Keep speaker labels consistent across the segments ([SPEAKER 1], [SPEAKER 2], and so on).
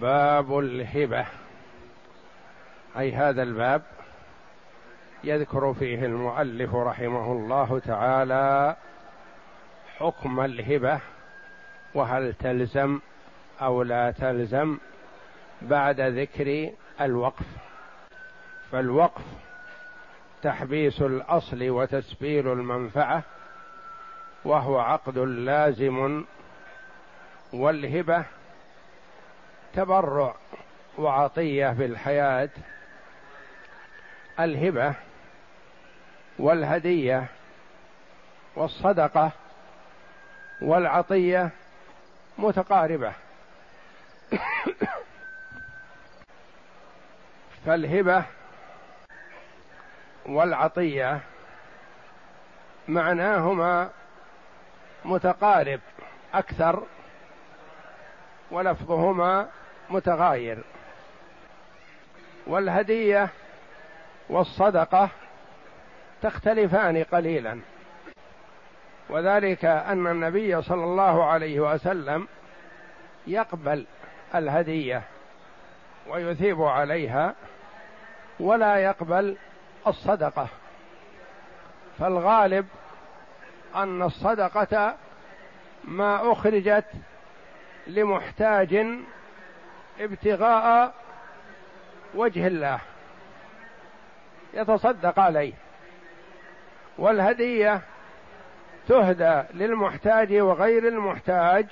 [SPEAKER 1] باب الهبة. أي هذا الباب يذكر فيه المؤلف رحمه الله تعالى حكم الهبة وهل تلزم أو لا تلزم بعد ذكر الوقف. فالوقف تحبيس الأصل وتسبيل المنفعة وهو عقد لازم والهبة تبرع وعطية في الحياة الهبة والهدية والصدقة والعطية متقاربة. فالهبة والعطية معناهما متقارب أكثر ولفظهما متغاير. والهدية والصدقة تختلفان قليلا. وذلك أن النبي صلى الله عليه وسلم يقبل الهدية ويثيب عليها ولا يقبل الصدقة. فالغالب أن الصدقة ما أخرجت لمحتاج ابتغاء وجه الله. يتصدق عليه. والهدية تهدى للمحتاج وغير المحتاج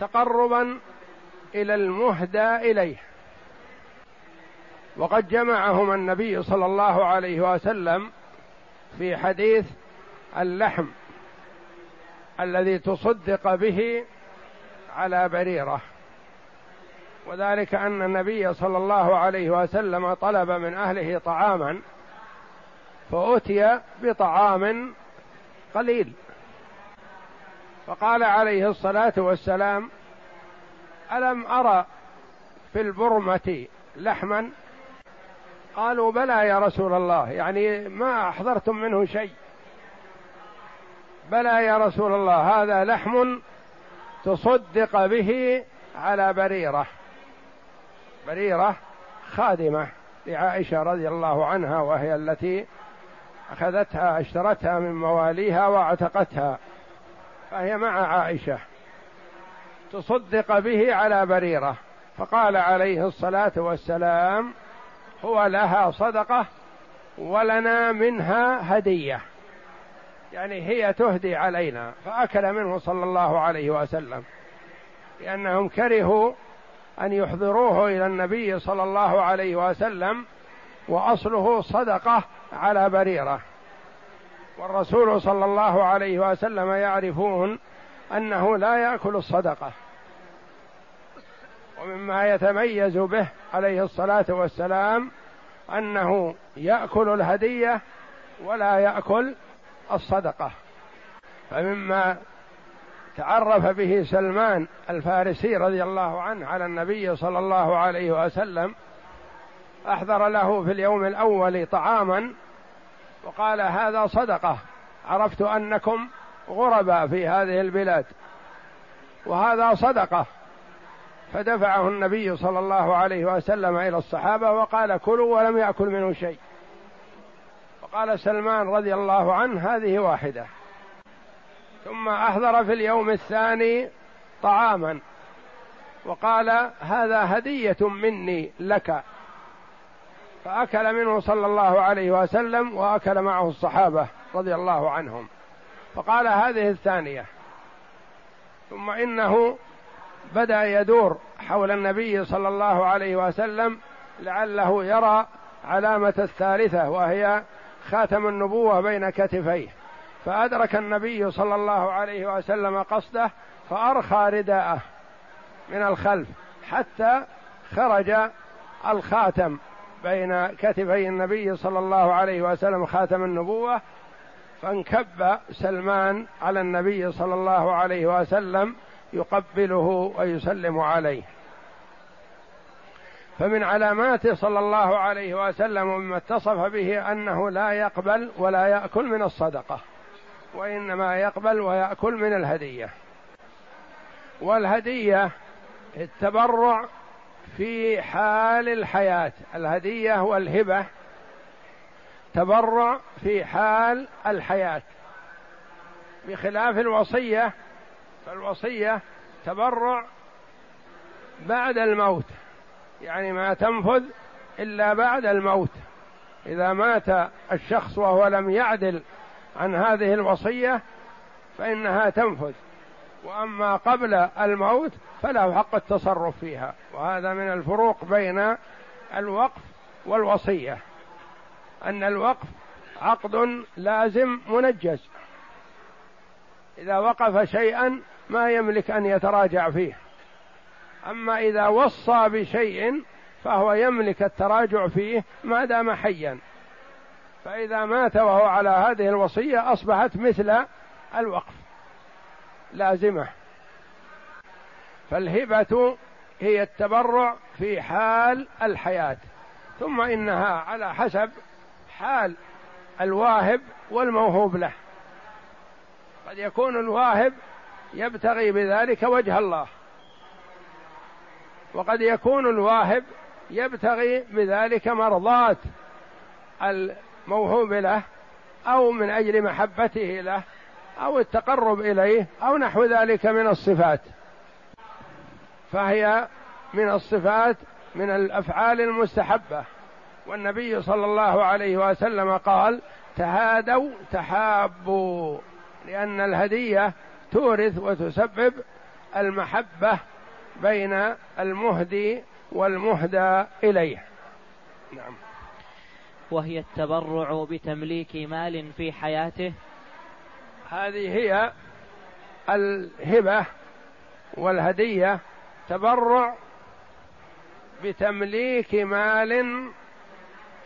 [SPEAKER 1] تقربا إلى المهدى إليه. وقد جمعهما النبي صلى الله عليه وسلم في حديث اللحم الذي تصدق به على بريرة. وذلك أن النبي صلى الله عليه وسلم طلب من أهله طعاما فأتي بطعام قليل. فقال عليه الصلاة والسلام ألم ارى في البرمة لحما؟ قالوا بلى يا رسول الله يعني ما أحضرتم منه شيء. بلى يا رسول الله هذا لحم تصدق به على بريرة. بريرة خادمة لعائشة رضي الله عنها وهي التي أخذتها أشترتها من مواليها واعتقتها. فهي مع عائشة تصدق به على بريرة فقال عليه الصلاة والسلام هو لها صدقة ولنا منها هدية. يعني هي تهدي علينا فأكل منه صلى الله عليه وسلم لأنهم كرهوا أن يحضروه إلى النبي صلى الله عليه وسلم وأصله صدقة على بريرة. والرسول صلى الله عليه وسلم يعرفون أنه لا يأكل الصدقة. ومما يتميز به عليه الصلاة والسلام أنه يأكل الهدية ولا يأكل الصدقة. فمما تعرف به سلمان الفارسي رضي الله عنه على النبي صلى الله عليه وسلم أحضر له في اليوم الأول طعاما وقال هذا صدقة عرفت أنكم غرباء في هذه البلاد وهذا صدقة. فدفعه النبي صلى الله عليه وسلم إلى الصحابة وقال كلوا ولم يأكل منه شيء. قال سلمان رضي الله عنه هذه واحدة. ثم أحضر في اليوم الثاني طعاما. وقال هذا هدية مني لك. فأكل منه صلى الله عليه وسلم وأكل معه الصحابة رضي الله عنهم. فقال هذه الثانية. ثم إنه بدأ يدور حول النبي صلى الله عليه وسلم لعله يرى علامة الثالثة وهي خاتم النبوة بين كتفيه. فأدرك النبي صلى الله عليه وسلم قصده فأرخى رداءه من الخلف حتى خرج الخاتم بين كتفي النبي صلى الله عليه وسلم خاتم النبوة فانكب سلمان على النبي صلى الله عليه وسلم يقبله ويسلم عليه. فمن علاماته صلى الله عليه وسلم ومما اتصف به أنه لا يقبل ولا يأكل من الصدقة. وإنما يقبل ويأكل من الهدية. والهدية التبرع في حال الحياة. الهدية والهبة تبرع في حال الحياة. بخلاف الوصية فالوصية تبرع بعد الموت. يعني ما تنفذ إلا بعد الموت. إذا مات الشخص وهو لم يعدل عن هذه الوصية فإنها تنفذ. وأما قبل الموت فله حق التصرف فيها. وهذا من الفروق بين الوقف والوصية. أن الوقف عقد لازم منجز. إذا وقف شيئا ما يملك أن يتراجع فيه. أما إذا وصى بشيء فهو يملك التراجع فيه ما دام حيا. فإذا مات وهو على هذه الوصية أصبحت مثل الوقف. لازمة. فالهبة هي التبرع في حال الحياة. ثم إنها على حسب حال الواهب والموهوب له. قد يكون الواهب يبتغي بذلك وجه الله. وقد يكون الواهب يبتغي بذلك مرضات الموهوب له أو من أجل محبته له أو التقرب إليه أو نحو ذلك من الصفات. فهي من الصفات من الأفعال المستحبة. والنبي صلى الله عليه وسلم قال تهادوا تحابوا لأن الهدية تورث وتسبب المحبة بين المهدي والمهدى إليه. نعم.
[SPEAKER 2] وهي التبرع بتمليك مال في حياته.
[SPEAKER 1] هذه هي الهبة والهدية تبرع بتمليك مال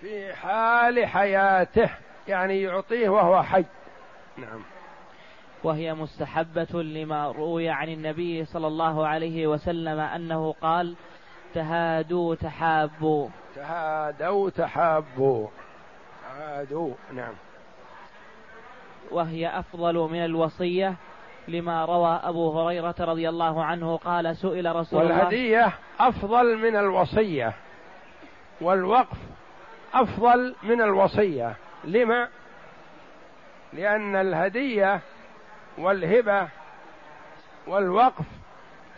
[SPEAKER 1] في حال حياته يعني يعطيه وهو حي. نعم.
[SPEAKER 2] وهي مستحبة لما روي عن النبي صلى الله عليه وسلم أنه قال تهادوا تحابوا.
[SPEAKER 1] تهادوا تحابوا. تهادوا نعم.
[SPEAKER 2] وهي أفضل من الوصية لما روى أبو هريرة رضي الله عنه قال سئل رسول
[SPEAKER 1] الله والهدية أفضل من الوصية. والوقف أفضل من الوصية. لما؟ لأن الهدية والهبة والوقف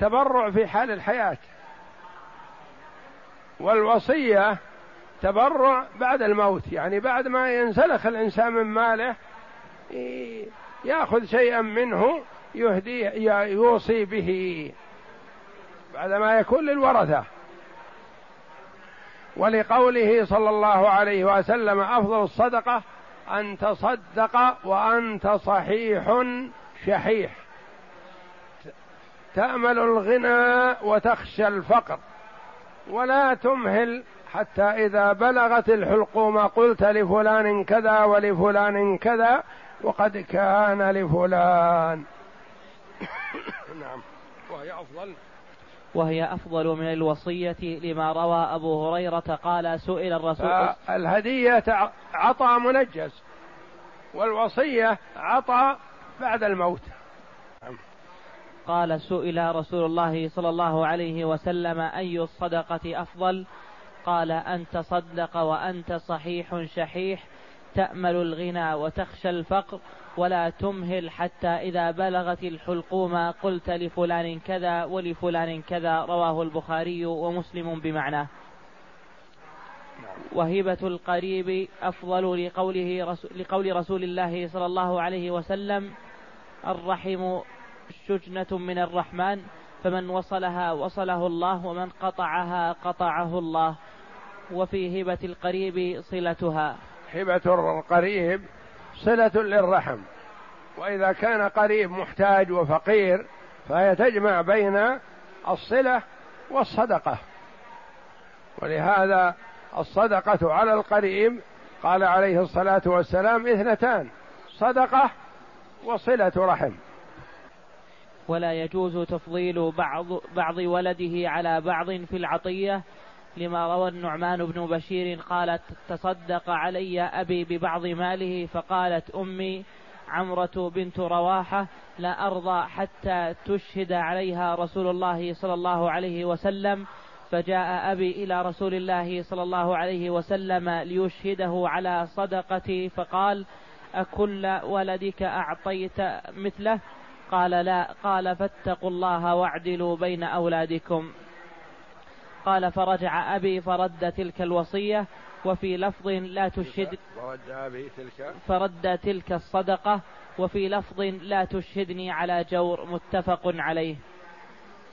[SPEAKER 1] تبرع في حال الحياة. والوصية تبرع بعد الموت يعني بعد ما ينسلخ الإنسان من ماله يأخذ شيئا منه يهدي يوصي به بعدما يكون للورثة. ولقوله صلى الله عليه وسلم أفضل الصدقة أن تصدق وأنت صحيح شحيح. تأمل الغنى وتخشى الفقر. ولا تمهل حتى إذا بلغت الحلقوم قلت لفلان كذا ولفلان كذا وقد كان لفلان. نعم. وهي أفضل.
[SPEAKER 2] وهي أفضل من الوصية لما روى أبو هريرة قال سئل الرسول
[SPEAKER 1] الهدية عطى منجز والوصية عطى بعد الموت. نعم.
[SPEAKER 2] قال سئل رسول الله صلى الله عليه وسلم أي الصدقة أفضل؟ قال أن تصدق وأنت صحيح شحيح تأمل الغنى وتخشى الفقر ولا تمهل حتى إذا بلغت الحلقوم قلت لفلان كذا ولفلان كذا رواه البخاري ومسلم بمعناه وهبة القريب أفضل لقوله لقول رسول الله صلى الله عليه وسلم الرحم شجنة من الرحمن فمن وصلها وصله الله ومن قطعها قطعه الله. وفي هبة القريب صلتها.
[SPEAKER 1] هبة القريب صلة للرحم. وإذا كان قريب محتاج وفقير فهي تجمع بين الصلة والصدقة. ولهذا الصدقة على القريب قال عليه الصلاة والسلام اثنتان صدقة وصلة رحم.
[SPEAKER 2] ولا يجوز تفضيل بعض بعض ولده على بعض في العطية لما روى النعمان بن بشير قالت تصدق علي أبي ببعض ماله فقالت أمي عمرة بنت رواحة لا أرضى حتى تشهد عليها رسول الله صلى الله عليه وسلم فجاء أبي إلى رسول الله صلى الله عليه وسلم ليشهده على صدقتي فقال أكل ولدك أعطيت مثله؟ قال لا قال فاتقوا الله واعدلوا بين أولادكم. قال فرجع أبي فرد تلك الوصية وفي لفظ لا تشهد فرد أبي تلك. فرد تلك الصدقة وفي لفظ لا تشهدني على جور متفق عليه.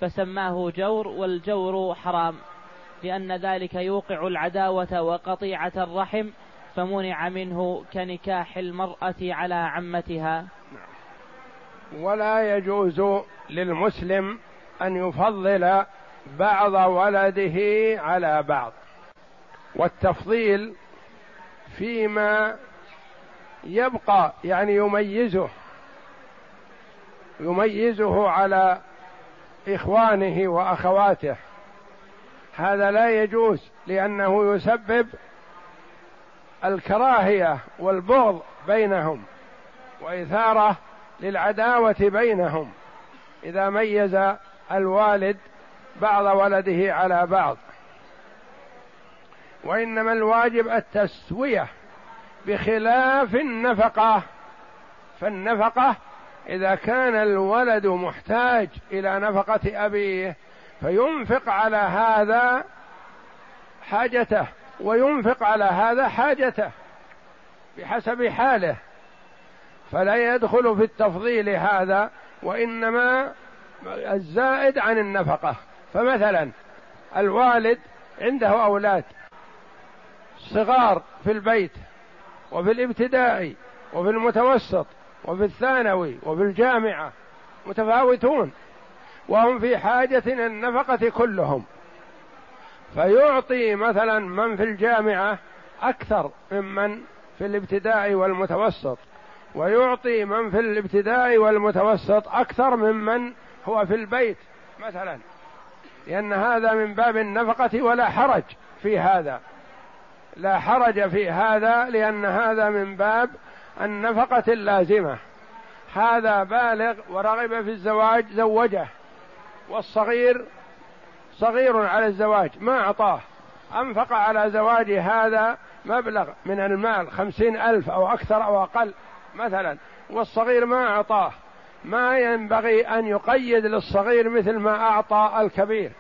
[SPEAKER 2] فسماه جور والجور حرام لأن ذلك يوقع العداوة وقطيعة الرحم فمنع منه كنكاح المرأة على عمتها.
[SPEAKER 1] ولا يجوز للمسلم أن يفضل بعض ولده على بعض. والتفضيل فيما يبقى يعني يميزه يميزه على إخوانه وأخواته. هذا لا يجوز لأنه يسبب الكراهية والبغض بينهم وإثاره للعداوة بينهم. إذا ميز الوالد بعض ولده على بعض. وإنما الواجب التسوية بخلاف النفقة. فالنفقة إذا كان الولد محتاج إلى نفقة أبيه فينفق على هذا حاجته وينفق على هذا حاجته بحسب حاله. فلا يدخل في التفضيل هذا وإنما الزائد عن النفقة. فمثلا الوالد عنده أولاد صغار في البيت وفي الابتدائي وفي المتوسط وفي الثانوي وفي الجامعة متفاوتون وهم في حاجة إلى النفقة كلهم. فيعطي مثلا من في الجامعة أكثر ممن في الابتدائي والمتوسط. ويعطي من في الابتدائي والمتوسط أكثر ممن هو في البيت مثلا. لأن هذا من باب النفقة ولا حرج في هذا. لا حرج في هذا لأن هذا من باب النفقة اللازمة. هذا بالغ ورغب في الزواج زوجه والصغير صغير على الزواج ما أعطاه. أنفق على زواج هذا مبلغ من المال خمسين ألف أو أكثر أو أقل. مثلا والصغير ما أعطاه. ما ينبغي أن يقيد للصغير مثل ما أعطى الكبير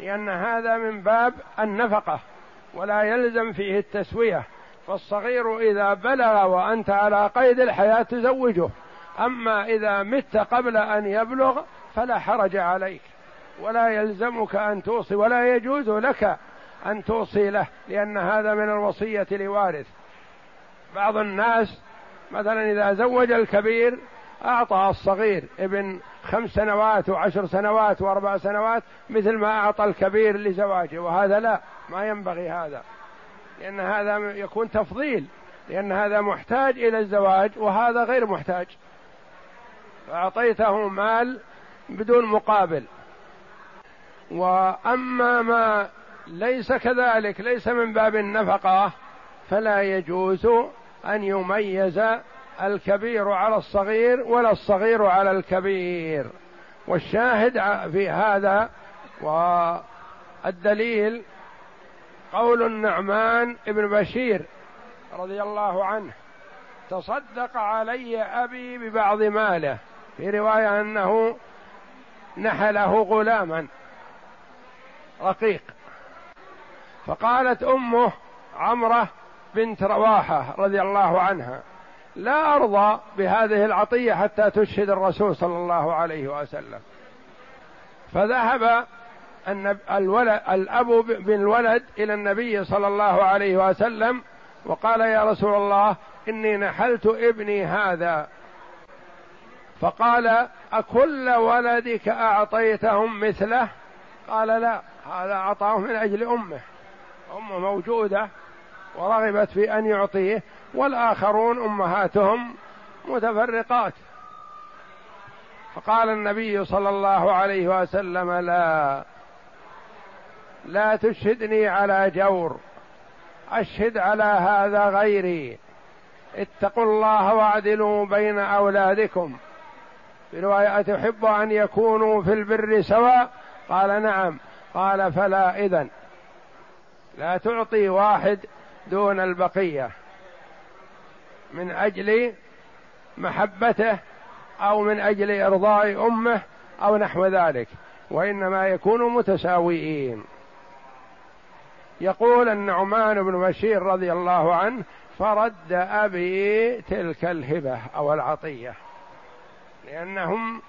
[SPEAKER 1] لأن هذا من باب النفقة ولا يلزم فيه التسوية. فالصغير إذا بلغ وأنت على قيد الحياة تزوجه أما إذا مت قبل أن يبلغ فلا حرج عليك. ولا يلزمك أن توصي ولا يجوز لك أن توصي له لأن هذا من الوصية لوارث. بعض الناس مثلا إذا زوج الكبير أعطى الصغير ابن خمس سنوات وعشر سنوات وأربع سنوات مثل ما أعطى الكبير لزواجه وهذا لا ما ينبغي هذا لأن هذا يكون تفضيل لأن هذا محتاج إلى الزواج وهذا غير محتاج. فأعطيته مال بدون مقابل. وأما ما ليس كذلك ليس من باب النفقة فلا يجوز أن يميز الكبير على الصغير ولا الصغير على الكبير. والشاهد في هذا والدليل قول النعمان ابن بشير رضي الله عنه تصدق علي أبي ببعض ماله. في رواية أنه نحله غلاما رقيق. فقالت أمه عمرة بنت رواحة رضي الله عنها. لا أرضى بهذه العطية حتى تشهد الرسول صلى الله عليه وسلم. فذهب الولد الأب بالولد إلى النبي صلى الله عليه وسلم وقال يا رسول الله إني نحلت ابني هذا. فقال أكل ولدك أعطيتهم مثله؟ قال لا هذا أعطاه من أجل أمه. أم موجودة. ورغبت في أن يعطيه والآخرون أمهاتهم متفرقات. فقال النبي صلى الله عليه وسلم لا لا تشهدني على جور أشهد على هذا غيري. اتقوا الله واعدلوا بين أولادكم. في رواية أتحب أن يكونوا في البر سواء؟ قال نعم. قال فلا إذن. لا تعطي واحد دون البقية من أجل محبته أو من أجل إرضاء أمه أو نحو ذلك وإنما يكونوا متساويين. يقول النعمان بن بشير رضي الله عنه فرد أبي تلك الهبة أو العطية لأنهم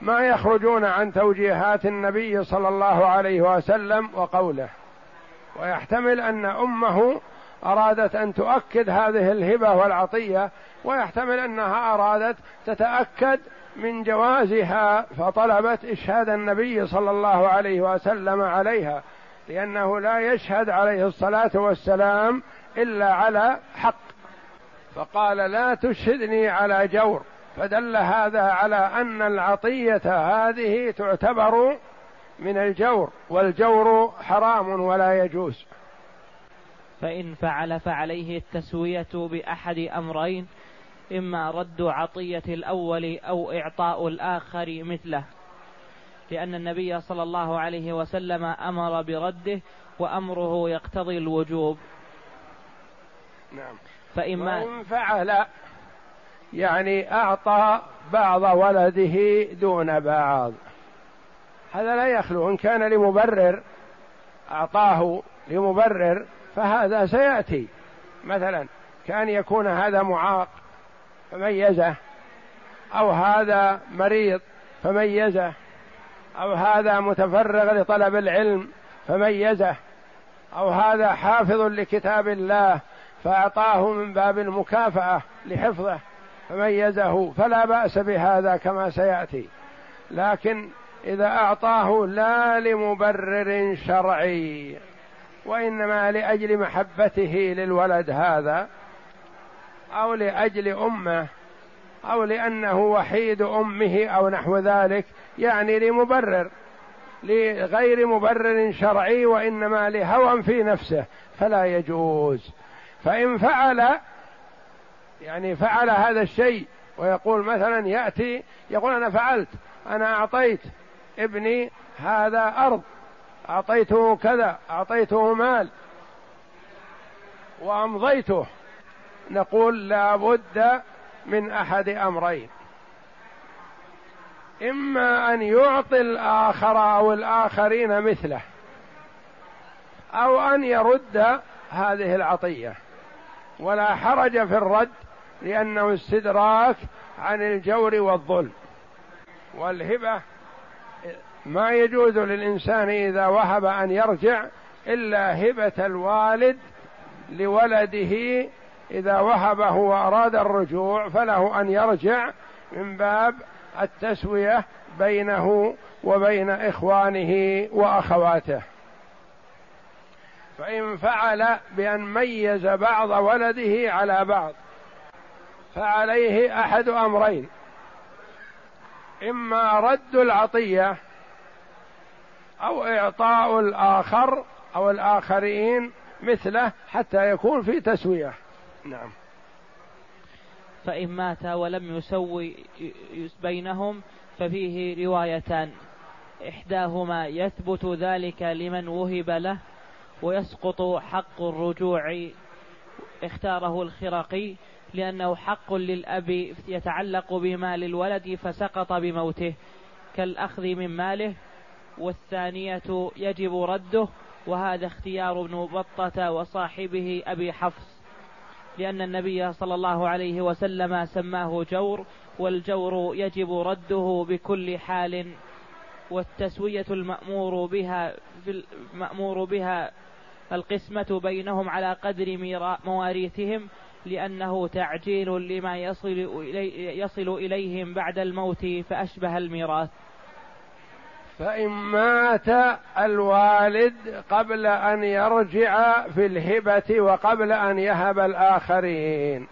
[SPEAKER 1] ما يخرجون عن توجيهات النبي صلى الله عليه وسلم وقوله ويحتمل أن أمه أرادت أن تؤكد هذه الهبة والعطية ويحتمل أنها أرادت تتأكد من جوازها فطلبت إشهاد النبي صلى الله عليه وسلم عليها لأنه لا يشهد عليه الصلاة والسلام إلا على حق. فقال لا تشهدني على جور. فدل هذا على أن العطية هذه تعتبر من الجور والجور حرام ولا يجوز.
[SPEAKER 2] فإن فعل فعليه التسوية بأحد أمرين إما رد عطية الأول أو إعطاء الآخر مثله. لأن النبي صلى الله عليه وسلم أمر برده وأمره يقتضي الوجوب.
[SPEAKER 1] نعم. فإما وإن فعل يعني أعطى بعض ولده دون بعض. هذا لا يخلو. إن كان لمبرر أعطاه لمبرر فهذا سيأتي. مثلا كأن يكون هذا معاق فميزه. أو هذا مريض فميزه. أو هذا متفرغ لطلب العلم فميزه. أو هذا حافظ لكتاب الله فأعطاه من باب المكافأة لحفظه فميزه. فلا بأس بهذا كما سيأتي. لكن إذا أعطاه لا لمبرر شرعي. وإنما لأجل محبته للولد هذا أو لأجل أمه أو لأنه وحيد أمه أو نحو ذلك يعني لمبرر لغير مبرر شرعي وإنما لهوى في نفسه فلا يجوز. فإن فعل يعني فعل هذا الشيء ويقول مثلا يأتي يقول أنا فعلت أنا أعطيت ابني هذا أرض. أعطيته كذا أعطيته مال وأمضيته. نقول لا بد من أحد أمرين. إما أن يعطي الآخر أو الآخرين مثله أو أن يرد هذه العطية. ولا حرج في الرد لأنه استدراك عن الجور والظلم. والهبة ما يجوز للإنسان إذا وهب أن يرجع إلا هبة الوالد لولده. إذا وهبه وأراد الرجوع فله أن يرجع من باب التسوية بينه وبين إخوانه وأخواته. فإن فعل بأن ميز بعض ولده على بعض فعليه أحد أمرين. إما رد العطية أو إعطاء الآخر أو الآخرين مثله حتى يكون في تسوية. نعم.
[SPEAKER 2] فإن مات ولم يسوي بينهم ففيه روايتان. إحداهما يثبت ذلك لمن وهب له ويسقط حق الرجوع اختاره الخرقي لأنه حق للأب يتعلق بمال الولد فسقط بموته كالأخذ من ماله والثانية يجب رده وهذا اختيار ابن بطة وصاحبه أبي حفص لأن النبي صلى الله عليه وسلم سماه جور والجور يجب رده بكل حال والتسوية المأمور بها في المأمور بها القسمة بينهم على قدر مواريثهم لأنه تعجيل لما يصل, إلي يصل إليهم بعد الموت فأشبه الميراث.
[SPEAKER 1] فإن مات الوالد قبل أن يرجع في الهبة وقبل أن يهب الآخرين.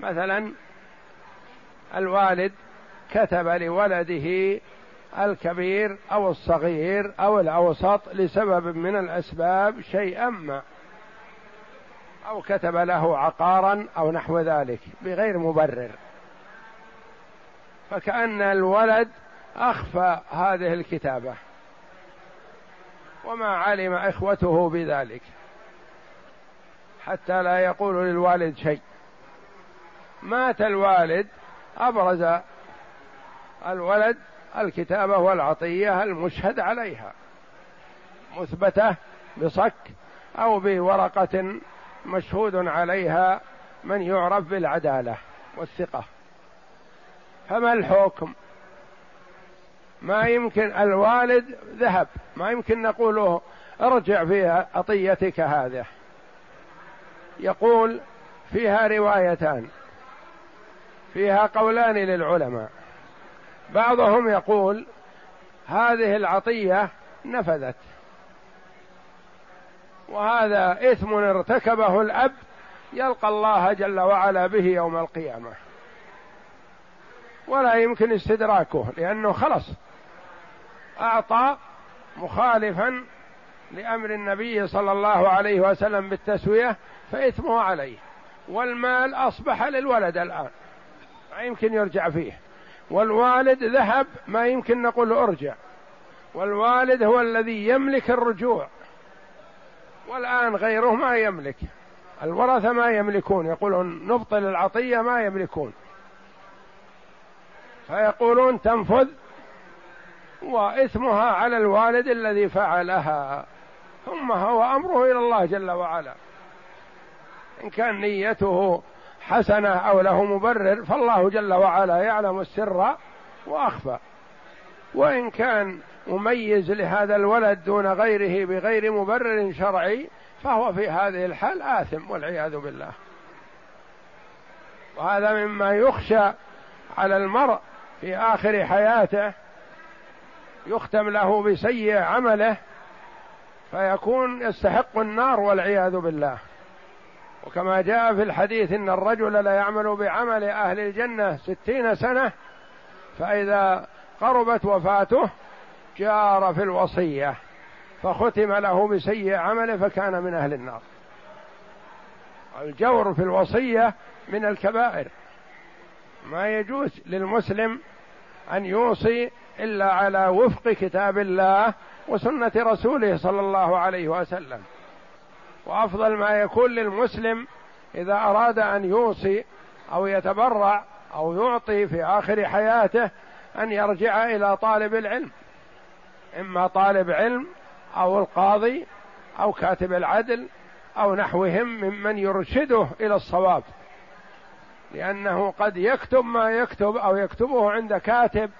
[SPEAKER 1] مثلا الوالد كتب لولده الكبير أو الصغير أو الأوسط لسبب من الأسباب شيئا ما. أو كتب له عقارا أو نحو ذلك بغير مبرر. فكأن الولد أخفى هذه الكتابة. وما علم إخوته بذلك. حتى لا يقول للوالد شيء. مات الوالد أبرز الولد الكتابة والعطية المشهد عليها. مثبتة بصك أو بورقة مشهود عليها من يعرف بالعدالة والثقة. فما الحكم؟ ما يمكن الوالد ذهب. ما يمكن نقوله ارجع في عطيتك هذه. يقول فيها روايتان. فيها قولان للعلماء. بعضهم يقول هذه العطية نفذت. وهذا إثم ارتكبه الأب يلقى الله جل وعلا به يوم القيامة. ولا يمكن استدراكه لأنه خلص. أعطى مخالفا لأمر النبي صلى الله عليه وسلم بالتسوية فإثمه عليه والمال أصبح للولد الآن ما يمكن يرجع فيه. والوالد ذهب ما يمكن نقول أرجع. والوالد هو الذي يملك الرجوع والآن غيره ما يملك. الورثة ما يملكون يقولون نبطل العطية ما يملكون. فيقولون تنفذ وإثمها على الوالد الذي فعلها. ثم هو أمره إلى الله جل وعلا. إن كان نيته حسنة أو له مبرر فالله جل وعلا يعلم السر وأخفى. وإن كان مميز لهذا الولد دون غيره بغير مبرر شرعي فهو في هذه الحال آثم والعياذ بالله. وهذا مما يخشى على المرء في آخر حياته يختم له بسيء عمله فيكون يستحق النار والعياذ بالله. وكما جاء في الحديث إن الرجل لا يعمل بعمل أهل الجنة ستين سنة فإذا قربت وفاته جار في الوصية فختم له بسيء عمله فكان من أهل النار. الجور في الوصية من الكبائر. ما يجوز للمسلم أن يوصي إلا على وفق كتاب الله وسنة رسوله صلى الله عليه وسلم. وأفضل ما يكون للمسلم إذا أراد أن يوصي أو يتبرع أو يعطي في آخر حياته أن يرجع إلى طالب العلم. إما طالب علم أو القاضي أو كاتب العدل أو نحوهم ممن يرشده إلى الصواب. لأنه قد يكتب ما يكتب أو يكتبه عند كاتب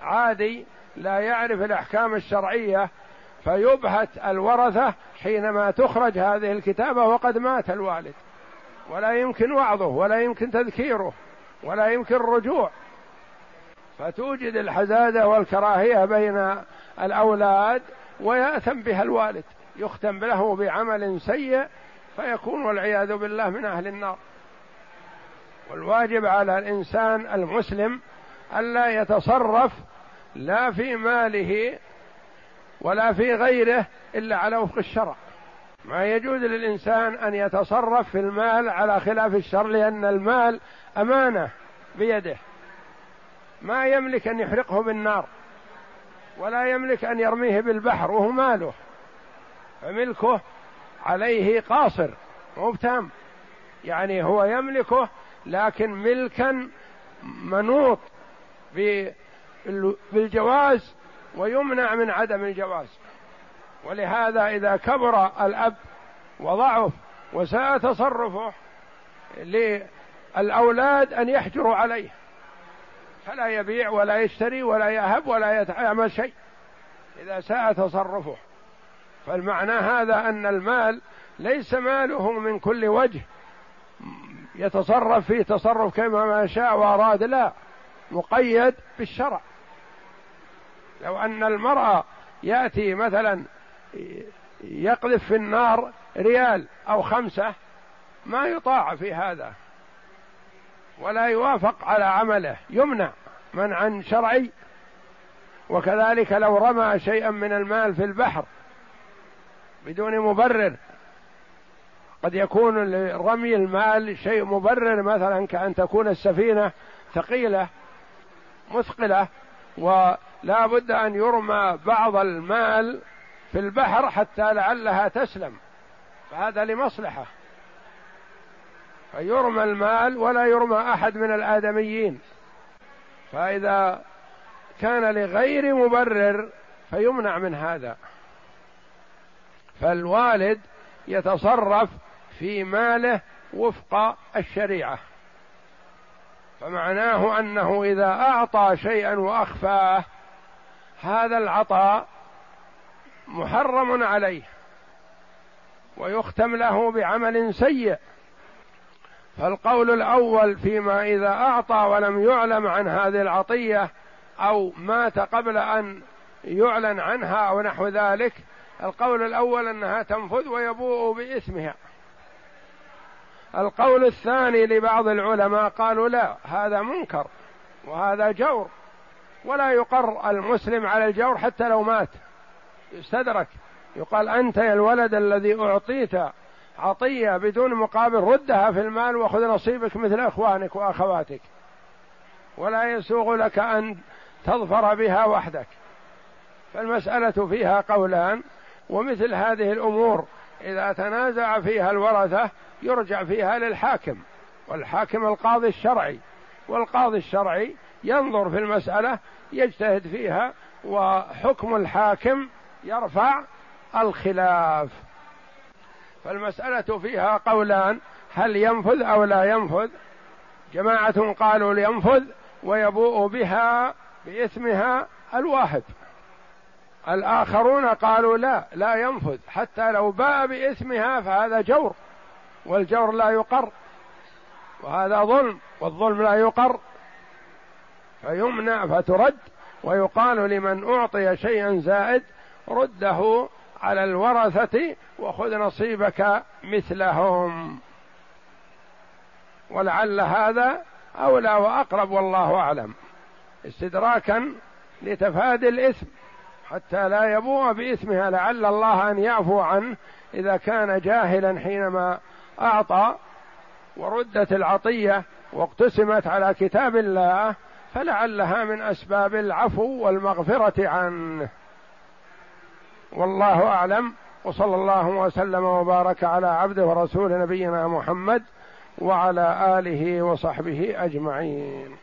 [SPEAKER 1] عادي لا يعرف الأحكام الشرعية فيبهت الورثة حينما تخرج هذه الكتابة وقد مات الوالد. ولا يمكن وعظه ولا يمكن تذكيره ولا يمكن الرجوع فتوجد الحزازة والكراهية بين الأولاد ويأثم بها الوالد. يختم له بعمل سيء فيكون والعياذ بالله من أهل النار. والواجب على الإنسان المسلم ألا يتصرف لا في ماله ولا في غيره إلا على وفق الشرع. ما يجوز للإنسان أن يتصرف في المال على خلاف الشر لأن المال أمانة بيده. ما يملك أن يحرقه بالنار ولا يملك أن يرميه بالبحر وهو ماله. فملكه عليه قاصر مو تام يعني هو يملكه لكن ملكا منوط. بالجواز ويمنع من عدم الجواز. ولهذا إذا كبر الأب وضعف وساء تصرفه للأولاد أن يحجروا عليه. فلا يبيع ولا يشتري ولا يهب ولا يعمل شيء إذا ساء تصرفه فالمعنى هذا أن المال ليس ماله من كل وجه. يتصرف فيه تصرف كما ما شاء وأراد. لا. مقيد بالشرع. لو أن المرأة يأتي مثلا يقذف في النار ريال أو خمسة ما يطاع في هذا ولا يوافق على عمله يمنع منعا شرعي. وكذلك لو رمى شيئا من المال في البحر بدون مبرر قد يكون لرمي المال شيء مبرر مثلا كأن تكون السفينة ثقيلة مثقلة ولا بد أن يرمى بعض المال في البحر حتى لعلها تسلم. فهذا لمصلحة. فيرمى المال ولا يرمى أحد من الآدميين. فإذا كان لغير مبرر فيمنع من هذا. فالوالد يتصرف في ماله وفق الشريعة. فمعناه أنه إذا أعطى شيئا وأخفاه هذا العطاء محرم عليه ويختم له بعمل سيء. فالقول الأول فيما إذا أعطى ولم يعلم عن هذه العطية أو مات قبل أن يعلن عنها أو نحو ذلك القول الأول أنها تنفذ ويبوء باثمها القول الثاني لبعض العلماء قالوا لا هذا منكر وهذا جور ولا يقر المسلم على الجور حتى لو مات يستدرك يقال أنت يا الولد الذي أعطيت عطية بدون مقابل ردها في المال وخذ نصيبك مثل إخوانك وأخواتك ولا يسوغ لك أن تظفر بها وحدك. فالمسألة فيها قولان ومثل هذه الأمور إذا تنازع فيها الورثة يرجع فيها للحاكم والحاكم القاضي الشرعي والقاضي الشرعي ينظر في المسألة يجتهد فيها وحكم الحاكم يرفع الخلاف. فالمسألة فيها قولان هل ينفذ أو لا ينفذ؟ جماعة قالوا لينفذ ويبوء بها باثمها الواهب الآخرون قالوا لا لا ينفذ حتى لو باء بإثمها فهذا جور. والجور لا يقر وهذا ظلم والظلم لا يقر فيمنع فترد ويقال لمن أعطي شيئا زائد رده على الورثة وخذ نصيبك مثلهم. ولعل هذا أولى وأقرب والله أعلم استدراكا لتفادي الإثم حتى لا يبوء بإثمها لعل الله أن يعفو عنه إذا كان جاهلا حينما أعطى وردت العطية واقتسمت على كتاب الله فلعلها من أسباب العفو والمغفرة عنه. والله أعلم وصلى الله وسلم وبارك على عبده ورسول نبينا محمد وعلى آله وصحبه أجمعين.